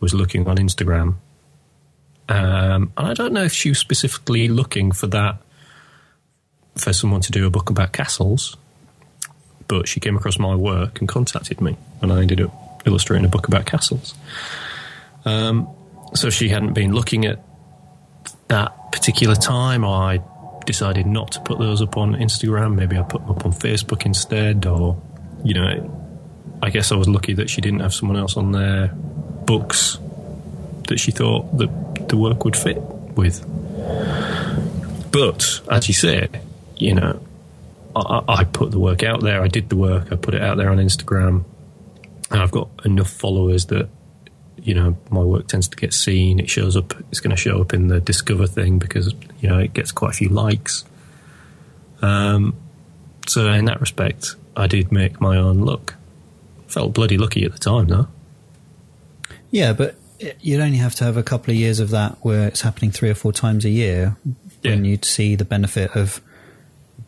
was looking on Instagram um, and I don't know if she was specifically looking for that for someone to do a book about castles, but she came across my work and contacted me, and I ended up illustrating a book about castles. Um, so she hadn't been looking at that particular time. I decided not to put those up on Instagram. Maybe I put them up on Facebook instead, or you know, I guess I was lucky that she didn't have someone else on their books that she thought that the work would fit with. But as you say, you know, I, I put the work out there. I did the work. I put it out there on Instagram, and I've got enough followers that you know my work tends to get seen. It shows up. It's going to show up in the Discover thing because you know it gets quite a few likes. Um, so in that respect, I did make my own look. Felt bloody lucky at the time, though. Yeah, but you'd only have to have a couple of years of that where it's happening three or four times a year Yeah. when you'd see the benefit of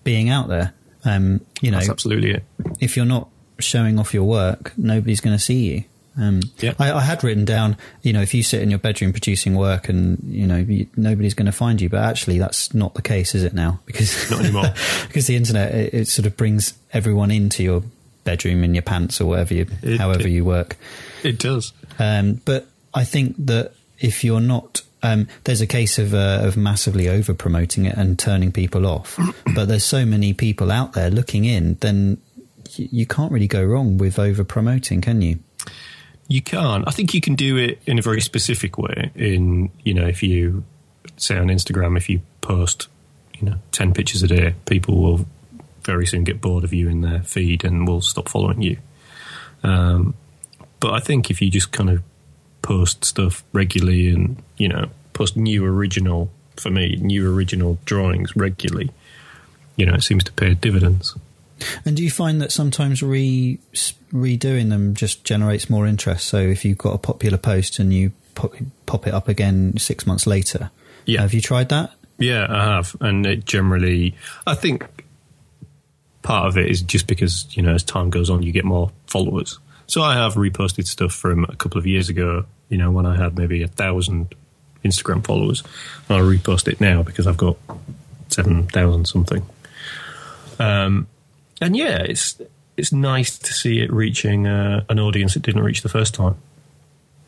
being out there. Um, you know, That's absolutely it. if you're not showing off your work, nobody's going to see you. Um, Yeah. I, I had written down, you know, if you sit in your bedroom producing work and you know you, nobody's going to find you, but actually that's not the case, is it now? Because Not anymore. because the internet it, it sort of brings everyone into your bedroom in your pants or whatever you, It- however it- you work. It does. Um, but I think that if you're not, um, there's a case of uh, of massively over promoting it and turning people off. but there's so many people out there looking in, then y- you can't really go wrong with over promoting, can you? You can't. I think you can do it in a very specific way. In you know, if you say on Instagram, if you post, you know, ten pictures a day, people will very soon get bored of you in their feed and will stop following you. Um, but I think if you just kind of post stuff regularly and you know post new original for me new original drawings regularly, you know, it seems to pay dividends. And do you find that sometimes re redoing them just generates more interest? So if you've got a popular post and you pop, pop it up again six months later, Yeah. have you tried that? Yeah, I have, and it generally, I think part of it is just because you know as time goes on, you get more followers. So I have reposted stuff from a couple of years ago. You know, when I had maybe a thousand Instagram followers, and I repost it now because I've got seven thousand something. Um, and yeah, it's it's nice to see it reaching uh, an audience it didn't reach the first time.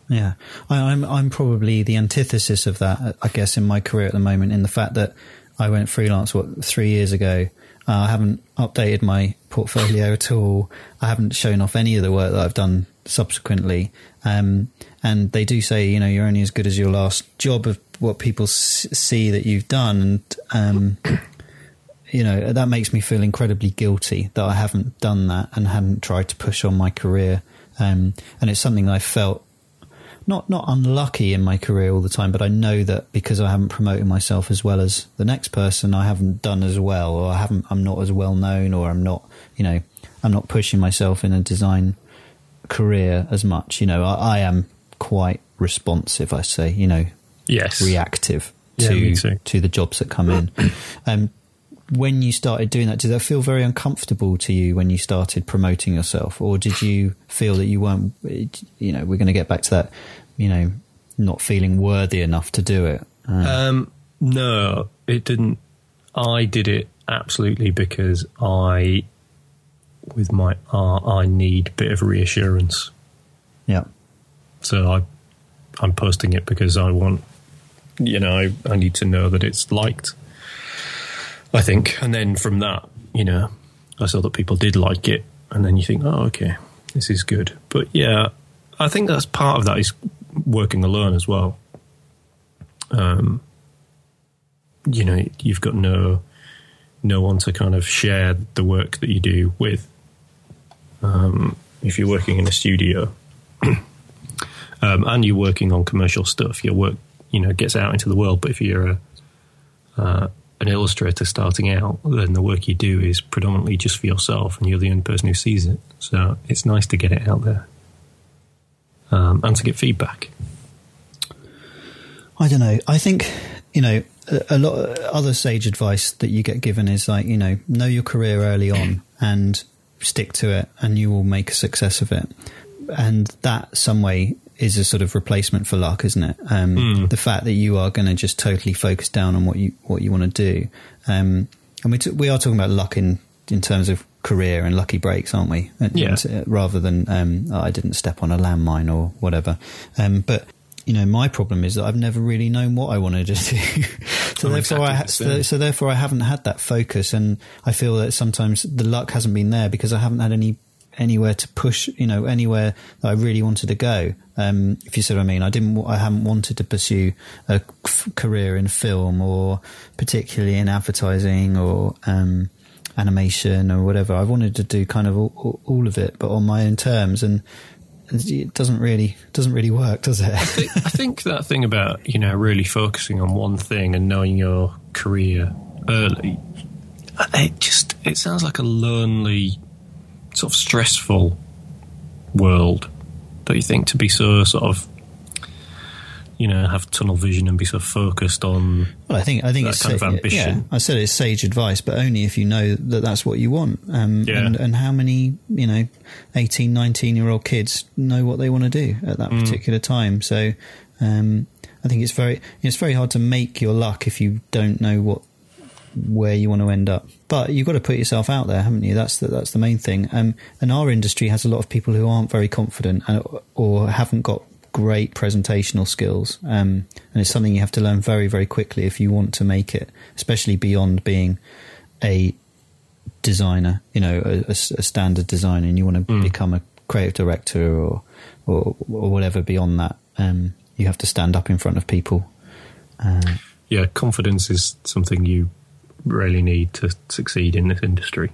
Yeah, I, I'm I'm probably the antithesis of that. I guess in my career at the moment, in the fact that I went freelance what three years ago. Uh, I haven't updated my portfolio at all. I haven't shown off any of the work that I've done subsequently. Um, and they do say, you know, you're only as good as your last job of what people s- see that you've done. And um, you know that makes me feel incredibly guilty that I haven't done that and hadn't tried to push on my career. Um, and it's something I felt not not unlucky in my career all the time, but I know that because I haven't promoted myself as well as the next person, I haven't done as well, or I haven't. I'm not as well known, or I'm not. You know, I'm not pushing myself in a design career as much. You know, I, I am quite responsive. I say, you know, Yes, reactive Yeah, to to the jobs that come in. Um, when you started doing that, did that feel very uncomfortable to you when you started promoting yourself, or did you feel that you weren't? You know, we're going to get back to that. You know, not feeling worthy enough to do it. Uh, Um, no, it didn't. I did it absolutely because I, with my art, I need a bit of reassurance. yeah, So I, I'm posting it because I want, you know, I, I need to know that it's liked. I think, and then from that, you know, I saw that people did like it, and then you think, oh, okay, this is good. But yeah, I think that's part of that is working alone as well. Um, you know, you've got no no one to kind of share the work that you do with. Um, if you're working in a studio, um, and you're working on commercial stuff, your work, you know, gets out into the world. But if you're a, uh, an illustrator starting out, then the work you do is predominantly just for yourself, and you're the only person who sees it. So it's nice to get it out there um, and to get feedback. I don't know. I think you know a, a lot. Of other sage advice that you get given is like you know know your career early on and stick to it, and you will make a success of it. And that some way is a sort of replacement for luck, isn't it? Um, Mm. The fact that you are going to just totally focus down on what you what you want to do, um, and we t- we are talking about luck in in terms of career and lucky breaks, aren't we? And- Yeah. and, uh, rather than um, oh, I didn't step on a landmine or whatever. Um, but you know, my problem is that I've never really known what I wanted to do. so therefore, I exactly ha- so, so therefore I haven't had that focus, and I feel that sometimes the luck hasn't been there because I haven't had any anywhere to push, you know, anywhere that I really wanted to go. Um, if you see what I mean, I didn't, I haven't wanted to pursue a f- career in film or particularly in advertising or um, animation or whatever. I wanted to do kind of all, all of it, but on my own terms, and it doesn't really doesn't really work, does it? I think, I think that thing about you know really focusing on one thing and knowing your career early, it just it sounds like a lonely, sort of stressful world. Don't you think to be so sort of you know have tunnel vision and be so focused on well, I think I think that it's kind of ambition. Yeah, I said it's sage advice, but only if you know that that's what you want. Um, Yeah. and, and how many you know 18, 19 year old kids know what they want to do at Mm. that particular time? So um, I think it's very it's very hard to make your luck if you don't know what where you want to end up. But you've got to put yourself out there, haven't you? That's the, that's the main thing. Um, and our industry has a lot of people who aren't very confident and, or haven't got great presentational skills. Um, and it's something you have to learn very, very quickly if you want to make it, especially beyond being a designer, you know, a standard designer, and you want to Mm. become a creative director or, or, or whatever beyond that. Um, you have to stand up in front of people. Uh, yeah confidence is something you really need to succeed in this industry.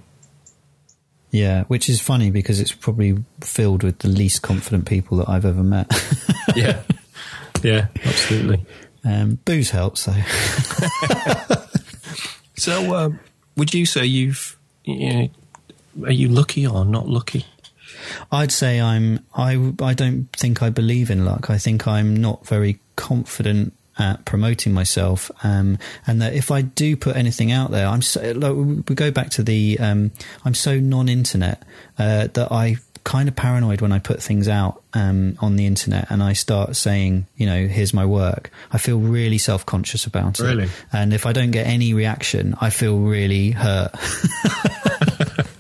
Yeah, which is funny because it's probably filled with the least confident people that I've ever met. Yeah, yeah, absolutely. um, booze helps, though. So, um, would you say you've, you know, are you lucky or not lucky? I'd say I'm. I I don't think I believe in luck. I think I'm not very confident at promoting myself, um, and that if I do put anything out there, I'm so. Like, we go back to the. Um, I'm so non-internet uh, that I kind of paranoid when I put things out um, on the internet and I start saying, you know, here's my work. I feel really self-conscious about it. Really? And if I don't get any reaction, I feel really hurt.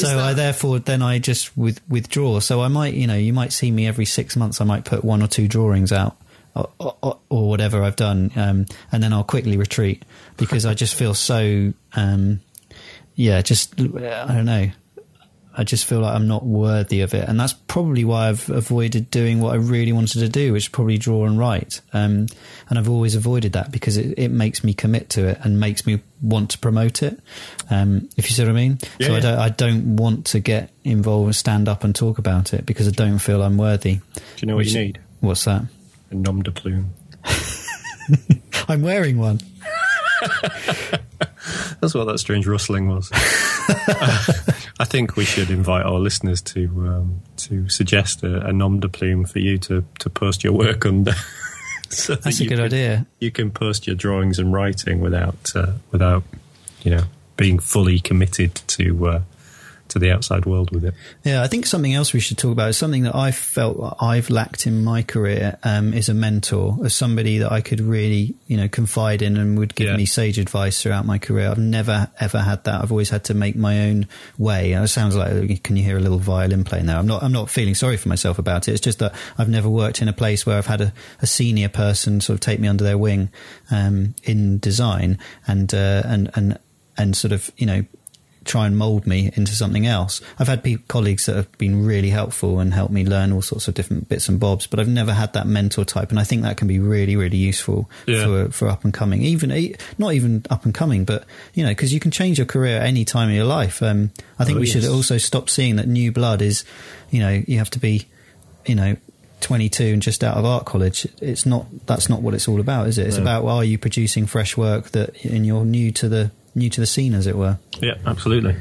So I therefore then I just with, withdraw. So I might, you know, you might see me every six months. I might put one or two drawings out. Or, or, or whatever I've done, um, and then I'll quickly retreat because I just feel so, um, yeah, just I don't know. I just feel like I'm not worthy of it, and that's probably why I've avoided doing what I really wanted to do, which is probably draw and write. Um, and I've always avoided that because it, it makes me commit to it and makes me want to promote it. Um, if you see what I mean. Yeah, so I don't, I don't want to get involved and stand up and talk about it because I don't feel I'm worthy. Do you know what Which- you need? What's that? A nom de plume. I'm wearing one. That's what that strange rustling was. I think we should invite our listeners to um, to suggest a, a nom de plume for you to, to post your work under. so that That's a good can- idea. You can post your drawings and writing without uh, without you know being fully committed to uh, to the outside world with it. Yeah, I think something else we should talk about is something that I felt I've lacked in my career um, is a mentor, as somebody that I could really, you know, confide in and would give Yeah. me sage advice throughout my career. I've never ever had that. I've always had to make my own way. And it sounds like can you hear a little violin playing there? I'm not. I'm not feeling sorry for myself about it. It's just that I've never worked in a place where I've had a, a senior person sort of take me under their wing um, in design and uh, and and and sort of you know try and mold me into something else. I've had colleagues that have been really helpful and helped me learn all sorts of different bits and bobs, but I've never had that mentor type, and I think that can be really, really useful Yeah. for for up and coming. Even not even up and coming, but you know, because you can change your career at any time in your life. Um, I think Oh, we should also stop seeing that new blood is, you know, you have to be, you know. 22 and just out of art college it's not that's not what it's all about is it it's No. about are you producing fresh work that and you're new to the new to the scene as it were Yeah, absolutely.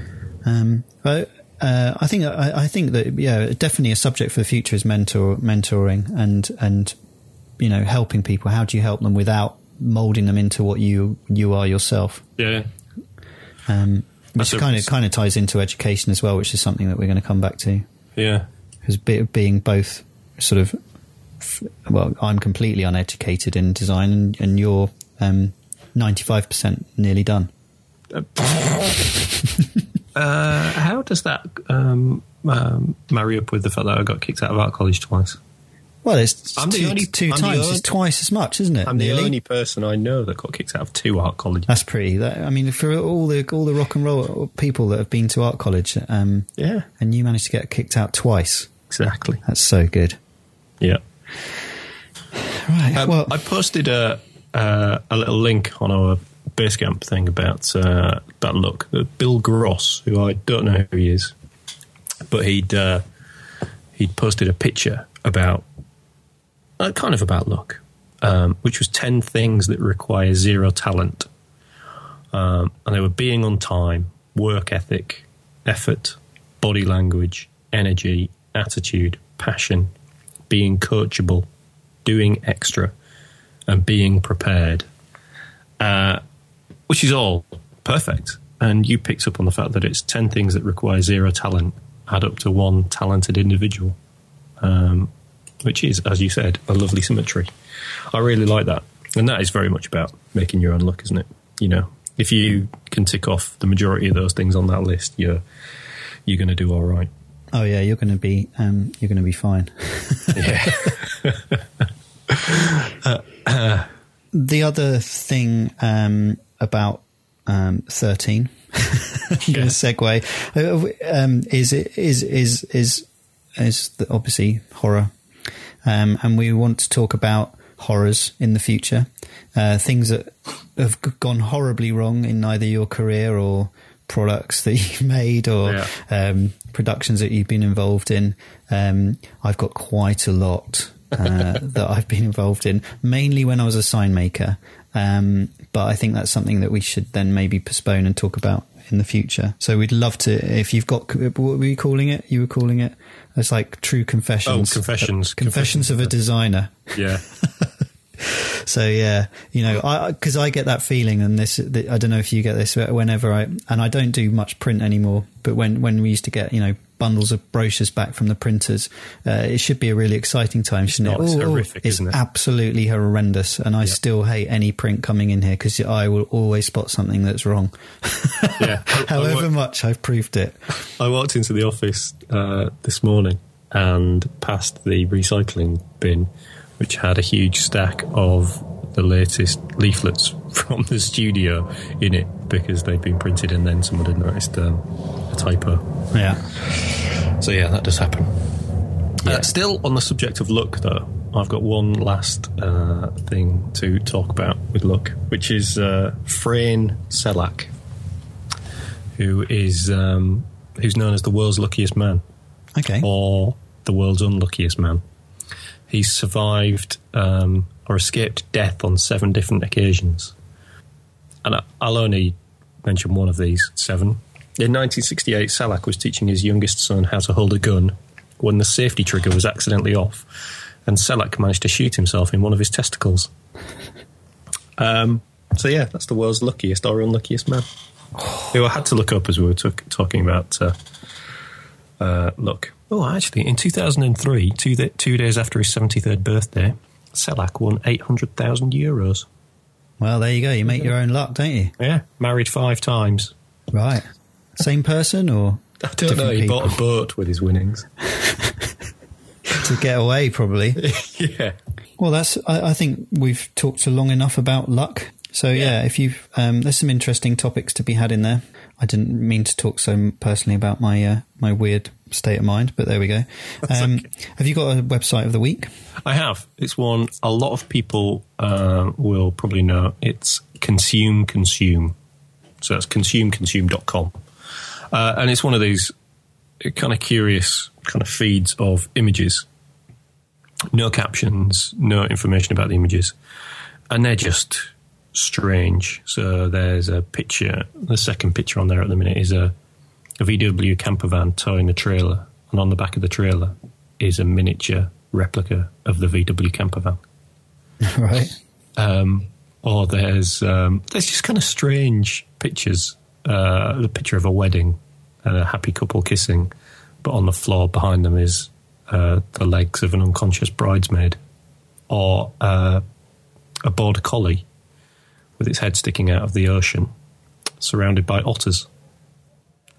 um, but uh, I think I, I think that yeah, definitely a subject for the future is mentor mentoring and and you know helping people. How do you help them without molding them into what you you are yourself? Yeah, Um, which That's a- kind of kind of ties into education as well, which is something that we're going to come back to. yeah. Because be, being both sort of well, I'm completely uneducated in design, and, and you're ninety five percent nearly done. Uh, how does that um, um, marry up with the fact that I got kicked out of art college twice? Well, it's I'm the two, only- 2 I'm the times. only- it's twice as much, isn't it? I'm the only person I know that got kicked out of two art colleges. That's pretty. That, I mean, for all the all the rock and roll people that have been to art college, um, Yeah, and you managed to get kicked out twice. exactly. That's so good. Yeah. Right. Um, well, I posted a uh, a little link on our Basecamp thing about uh, look. Uh, Bill Gross, who I don't know who he is, but he'd uh, he'd posted a picture about uh, kind of about luck, um, which was ten things that require zero talent, um, and they were being on time, work ethic, effort, body language, energy, attitude, passion, being coachable, doing extra, and being prepared, uh, which is all perfect. And you picked up on the fact that it's 10 things that require zero talent add up to one talented individual, um, which is, as you said, a lovely symmetry. I really like that. And that is very much about making your own luck, isn't it? You know, if you can tick off the majority of those things on that list, you're, you're going to do all right. oh yeah, you're going to be um, you're going to be fine. Yeah. The other thing um, about um, thirteen, I'm going to segue, uh, um, is is is is is the, obviously horror, um, and we want to talk about horrors in the future, uh, things that have gone horribly wrong in either your career or products that you've made or Yeah. um, productions that you've been involved in. Um, I've got quite a lot uh, that I've been involved in, mainly when I was a sign maker. Um, but I think that's something that we should then maybe postpone and talk about in the future. So we'd love to, if you've got, what were you calling it? You were calling it? It's like true confessions. Oh, confessions. Uh, confessions of a designer. Yeah. So yeah, you know, I because I get that feeling, and this I don't know if you get this whenever I and I don't do much print anymore. But when when we used to get you know bundles of brochures back from the printers, uh, it should be a really exciting time, shouldn't not. it? It's Oh, horrific, it's isn't it? absolutely horrendous, and I still hate any print coming in here because I will always spot something that's wrong, Yeah. I- I however much I've proved it. I walked into the office uh, this morning and passed the recycling bin, which had a huge stack of the latest leaflets from the studio in it because they'd been printed and then someone had noticed um, a typo. Yeah, So yeah, that does happen. Uh, still on the subject of luck, though, I've got one last uh, thing to talk about with luck, which is uh, Frane Selak, who is um, who's known as the world's luckiest man okay, or the world's unluckiest man. He's survived um, or escaped death on seven different occasions. And I'll only mention one of these seven. In 1968, Selak was teaching his youngest son how to hold a gun when the safety trigger was accidentally off, and Selak managed to shoot himself in one of his testicles. Um, so, yeah, that's the world's luckiest or unluckiest man. Who I had to look up as we were talk- talking about uh, uh, look. Oh, actually, in 2003, two, th- two days after his 73rd birthday, Selak won 800,000 euros. well there you go. You make your own luck, don't you? Yeah, married five times. Right, same person or I don't know, he people. bought a boat with his winnings. to get away probably. yeah. Well, that's. I, I think we've talked long enough about luck. So yeah, if you've um, there's some interesting topics to be had in there. I didn't mean to talk so personally about my uh, my weird state of mind, but there we go. Um, Have you got a website of the week? I have. It's one a lot of people uh, will probably know. It's Consume Consume. So that's consumeconsume.com. Uh, and it's one of these kind of curious kind of feeds of images. No captions, no information about the images. And they're just strange. So there's a picture, the second picture on there at the minute is a, a VW camper van towing a trailer. And on the back of the trailer is a miniature replica of the VW camper van. right. Um, or there's um, there's just kind of strange pictures. Uh, the picture of a wedding and a happy couple kissing, but on the floor behind them is uh, the legs of an unconscious bridesmaid, or uh, a border collie with its head sticking out of the ocean, surrounded by otters.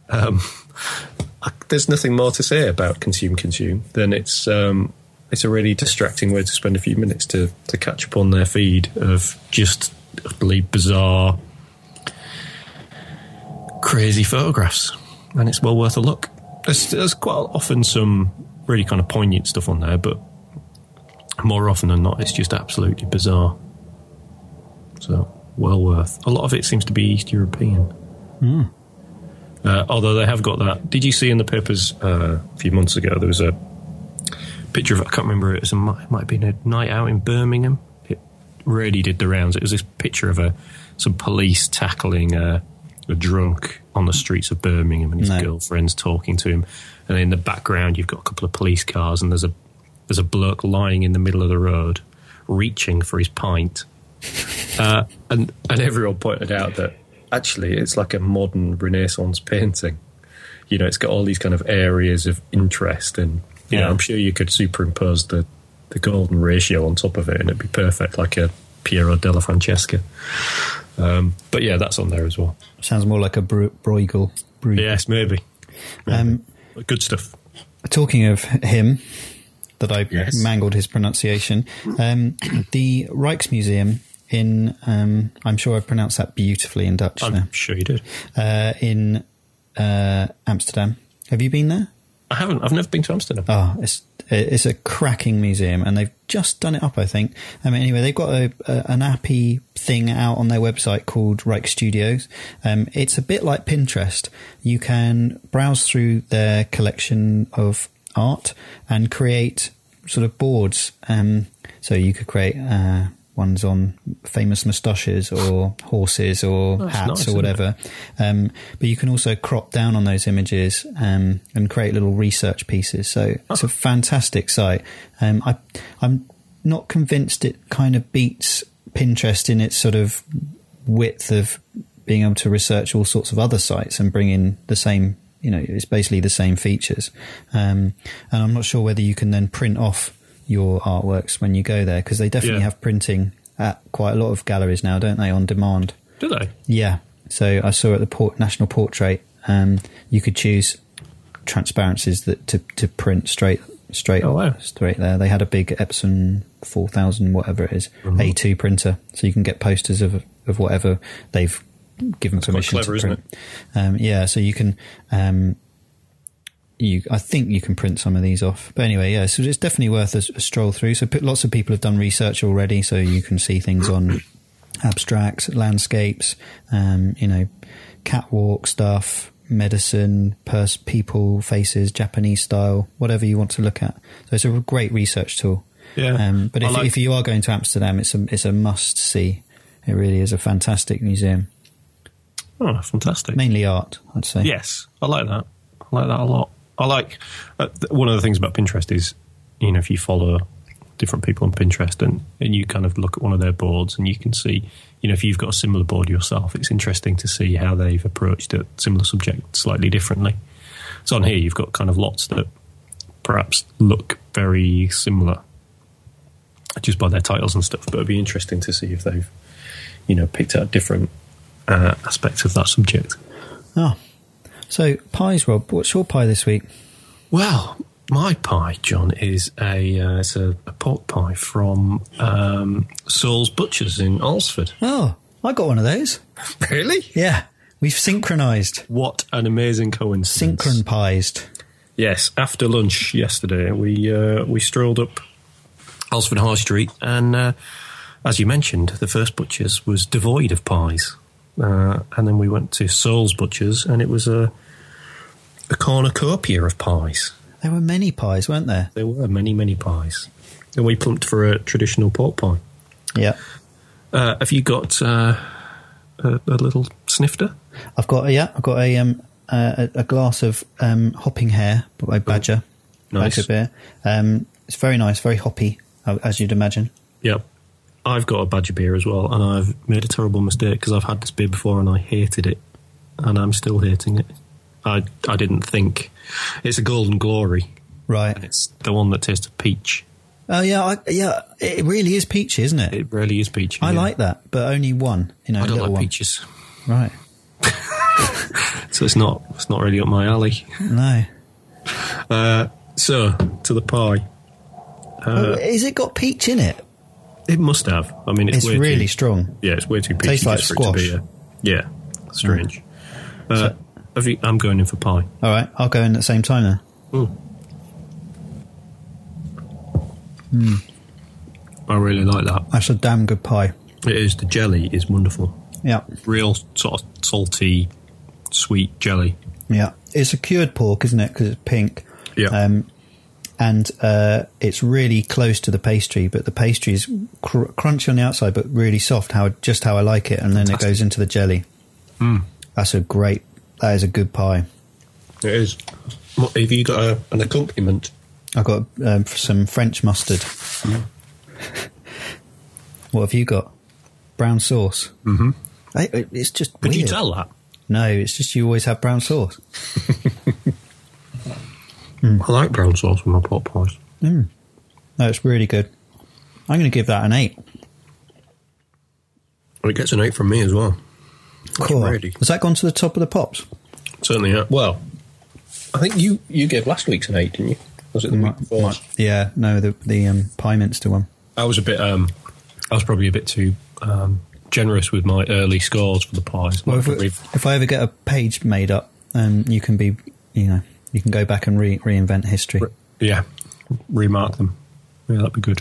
Um, there's nothing more to say about consume consume than it's um, it's a really distracting way to spend a few minutes to to catch up on their feed of just utterly bizarre, crazy photographs, and it's well worth a look. There's, there's quite often some really kind of poignant stuff on there, but more often than not, it's just absolutely bizarre. So well worth. A lot of it seems to be East European. Uh, although they have got that. Did you see in the papers uh, a few months ago? There was a picture of I can't remember. It was a it might have been a night out in Birmingham. It really did the rounds. It was this picture of a some police tackling a, a drunk on the streets of Birmingham, and his No. girlfriend's talking to him. And in the background, you've got a couple of police cars, and there's a there's a bloke lying in the middle of the road, reaching for his pint. Uh, and and everyone pointed out that actually it's like a modern Renaissance painting. You know, it's got all these kind of areas of interest, and you know, Yeah. I'm sure you could superimpose the the golden ratio on top of it, and it'd be perfect, like a Piero della Francesca. Um, but yeah, that's on there as well. Sounds more like a Bru- Bruegel. Bruegel. Yes, maybe. Um, Good stuff. Talking of him, that I Yes. mangled his pronunciation. Um, the Rijksmuseum in, um, I'm sure I pronounced that beautifully in Dutch. I'm sure you did. uh, in uh, Amsterdam. Have you been there? I haven't. I've never been to Amsterdam. Oh, it's it's a cracking museum, and they've just done it up. I think. I mean, anyway, they've got a, a, an appy thing out on their website called Rijksstudios. Um, it's a bit like Pinterest. You can browse through their collection of art and create sort of boards. Um, so you could create uh, ones on famous moustaches or horses or That's hats nice, or whatever. Um, but you can also crop down on those images um, and create little research pieces. So it's a fantastic site. Um, I, I'm not convinced it kind of beats Pinterest in its sort of width of being able to research all sorts of other sites and bring in the same. You know, it's basically the same features. Um, and I'm not sure whether you can then print off your artworks when you go there because they definitely Yeah. have printing at quite a lot of galleries now, don't they, on demand? Do they? Yeah. So I saw at the Port, National Portrait, um, you could choose transparencies that to, to print straight straight Oh, wow. straight there. They had a big Epson four thousand whatever it is, Mm-hmm. A two printer, so you can get posters of of whatever they've given quite permission clever, to print. Um, yeah, so you can. Um, you, I think you can print some of these off, but anyway, yeah. So it's definitely worth a, a stroll through. So lots of people have done research already, so you can see things on abstracts, landscapes, um, you know, catwalk stuff, medicine, pers- people, faces, Japanese style, whatever you want to look at. So it's a great research tool. Yeah. Um, but if, like- if you are going to Amsterdam, it's a it's a must see. It really is a fantastic museum, Oh, fantastic. mainly art, I'd say. Yes, I like that. I like that a lot. I like uh, one of the things about Pinterest is, you know, if you follow different people on Pinterest and, and you kind of look at one of their boards and you can see, you know, if you've got a similar board yourself, it's interesting to see how they've approached a similar subject slightly differently. So on here, you've got kind of lots that perhaps look very similar just by their titles and stuff, but it'd be interesting to see if they've, you know, picked out different uh, aspects of that subject. Oh, so pies, Rob. What's your pie this week? Well, my pie, Jon, is a uh, it's a, a pork pie from um, Saul's Butchers in Alsford. Oh, I got one of those. Really? Yeah, we've synchronized, What an amazing coincidence! synchronized. Yes, after lunch yesterday, we uh, we strolled up Alsford High Street, and uh, as you mentioned, the first butcher's was devoid of pies, uh, and then we went to Saul's Butchers, and it was a a cornucopia of pies. There were many pies, weren't there? There were many, many pies, and we plumped for a traditional pork pie. Yeah. Uh, have you got uh, a, a little snifter? I've got yeah, I've got a um a, a glass of um Hopping Hare by Badger, Nice. Badger beer. Um, it's very nice, very hoppy, uh, as you'd imagine. Yep. I've got a Badger beer as well, and I've made a terrible mistake because I've had this beer before and I hated it, and I'm still hating it. I I didn't think it's a Golden Glory, Right. and it's the one that tastes of peach. Oh yeah, I, yeah. It really is peachy, isn't it? It really is peachy. I yeah. like that, but only one. You know, I don't like one. peaches, Right. so it's not it's not really up my alley. No. Uh, so to the pie. Uh, Is it got peach in it? It must have. I mean, it's, It's way really too, strong. Yeah, it's way too peachy Tastes like just for it to be squash. a, Yeah, strange. Uh, have you, I'm going in for pie. All right, I'll go in at the same time then. I really like that. That's a damn good pie. It is. The jelly is wonderful. Yeah, Real sort of salty, sweet jelly. yeah. It's a cured pork, isn't it? Because it's pink. Yeah. Um, and uh, it's really close to the pastry, but the pastry is cr- crunchy on the outside, but really soft. How just how I like it, and then it goes into the jelly. That's a great. That is a good pie. It is. What, have you got a, an accompaniment? I've got um, some French mustard. what have you got? Brown sauce. Mm-hmm. it's just. Could you tell that? No, it's just you always have brown sauce. I like brown sauce with my pot pies. No, it's really good. I'm going to give that an eight. Well, it gets an eight from me as well. Cool. really- Has that gone to the top of the pops? Certainly. Yeah. Well, I think you you gave last week's an eight, didn't you? Was it the week before? Yeah, no, the the um, Pieminister one. I was a bit. Um, I was probably a bit too um, generous with my early scores for the pies. Well, if, probably- if I ever get a page made up, um, you can be, you know, you can go back and re- reinvent history. yeah, remark them. Yeah, that'd be good.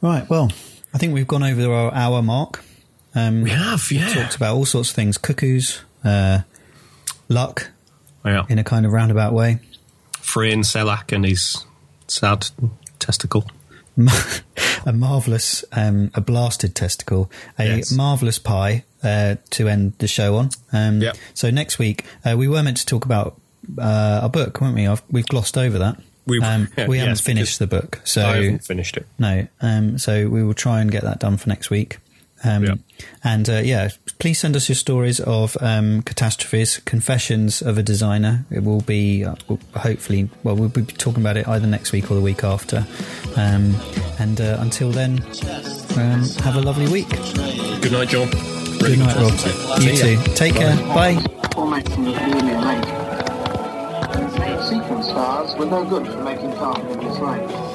Right. Well, I think we've gone over our hour mark. Um, We have, yeah. talked about all sorts of things: cuckoos, uh, luck, Yeah, in a kind of roundabout way. Frane Selak and his sad testicle. a marvelous, um, a blasted testicle, a Yes. marvelous pie uh, to end the show on. Um, Yep. So next week uh, we were meant to talk about uh, a book, weren't we? I've, we've glossed over that. We- um, yeah, we haven't yes, finished the book, so I haven't finished it. no. Um, so we will try and get that done for next week. Um, Yep. And uh, yeah, please send us your stories of um, catastrophes, confessions of a designer. It will be uh, hopefully, well, we'll be talking about it either next week or the week after. Um, and uh, until then, um, have a lovely week. Good night, Jon. Good night, Rob. You too. Take care. Bye. Sequence stars were no good for making carbon in this range.